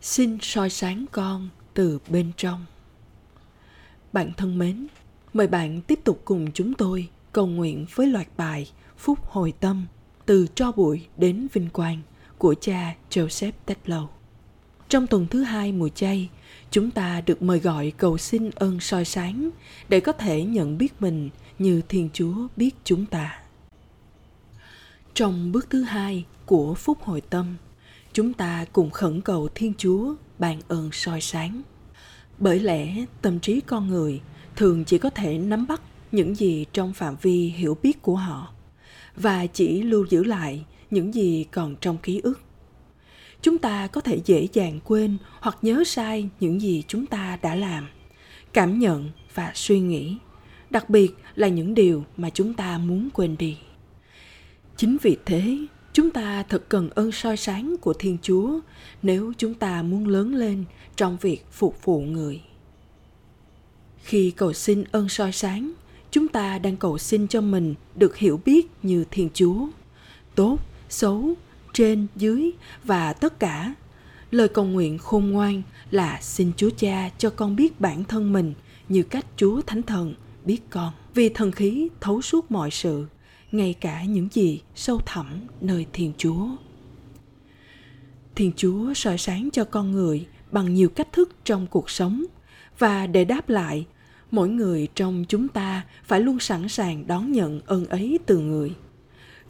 xin soi sáng con từ bên trong. Bạn thân mến, mời bạn tiếp tục cùng chúng tôi cầu nguyện với loạt bài phúc hồi tâm từ cho bụi đến vinh quang của cha joseph tetlow. Trong tuần thứ hai mùa chay, chúng ta được mời gọi cầu xin ơn soi sáng để có thể nhận biết mình như thiên chúa biết chúng ta. Trong bước thứ hai của phúc hồi tâm chúng ta cùng khẩn cầu thiên chúa ban ơn soi sáng. Bởi lẽ, tâm trí con người thường chỉ có thể nắm bắt những gì trong phạm vi hiểu biết của họ và chỉ lưu giữ lại những gì còn trong ký ức. Chúng ta có thể dễ dàng quên hoặc nhớ sai những gì chúng ta đã làm, cảm nhận và suy nghĩ, đặc biệt là những điều mà chúng ta muốn quên đi. Chính vì thế chúng ta thật cần ơn soi sáng của thiên chúa nếu chúng ta muốn lớn lên trong việc phục vụ người. Khi cầu xin ơn soi sáng, chúng ta đang cầu xin cho mình được hiểu biết như thiên chúa, tốt, xấu, trên, dưới và tất cả. Lời cầu nguyện khôn ngoan là xin chúa cha cho con biết bản thân mình như cách chúa thánh thần biết con. Vì thần khí thấu suốt mọi sự ngay cả những gì sâu thẳm nơi thiên chúa. Thiên chúa soi sáng cho con người bằng nhiều cách thức trong cuộc sống, và để đáp lại, mỗi người trong chúng ta phải luôn sẵn sàng đón nhận ơn ấy từ người.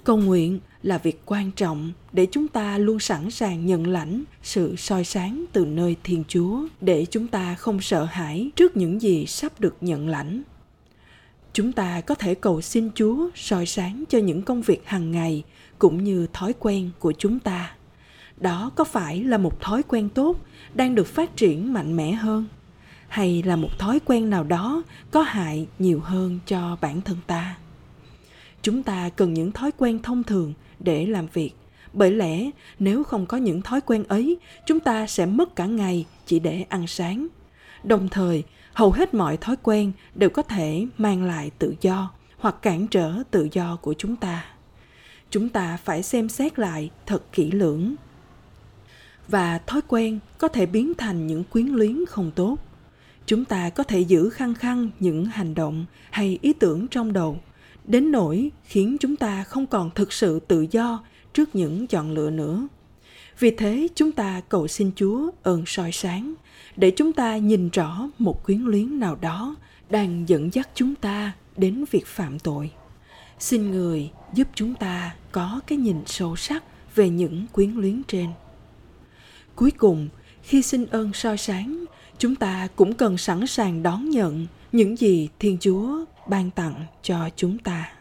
Cầu nguyện là việc quan trọng để chúng ta luôn sẵn sàng nhận lãnh sự soi sáng từ nơi thiên chúa để chúng ta không sợ hãi trước những gì sắp được nhận lãnh chúng ta có thể cầu xin chúa soi sáng cho những công việc hàng ngày cũng như thói quen của chúng ta. Đó có phải là một thói quen tốt đang được phát triển mạnh mẽ hơn? Hay là một thói quen nào đó có hại nhiều hơn cho bản thân ta? Chúng ta cần những thói quen thông thường để làm việc, bởi lẽ nếu không có những thói quen ấy, chúng ta sẽ mất cả ngày chỉ để ăn sáng. Đồng thời hầu hết mọi thói quen đều có thể mang lại tự do hoặc cản trở tự do của chúng ta. Chúng ta phải xem xét lại thật kỹ lưỡng. Và thói quen có thể biến thành những quyến luyến không tốt. Chúng ta có thể giữ khăng khăng những hành động hay ý tưởng trong đầu, đến nỗi khiến chúng ta không còn thực sự tự do trước những chọn lựa nữa vì thế chúng ta cầu xin chúa ơn soi sáng để chúng ta nhìn rõ một quyến luyến nào đó đang dẫn dắt chúng ta đến việc phạm tội. Xin người giúp chúng ta có cái nhìn sâu sắc về những quyến luyến trên. Cuối cùng, khi xin ơn soi sáng, chúng ta cũng cần sẵn sàng đón nhận những gì thiên chúa ban tặng cho chúng ta.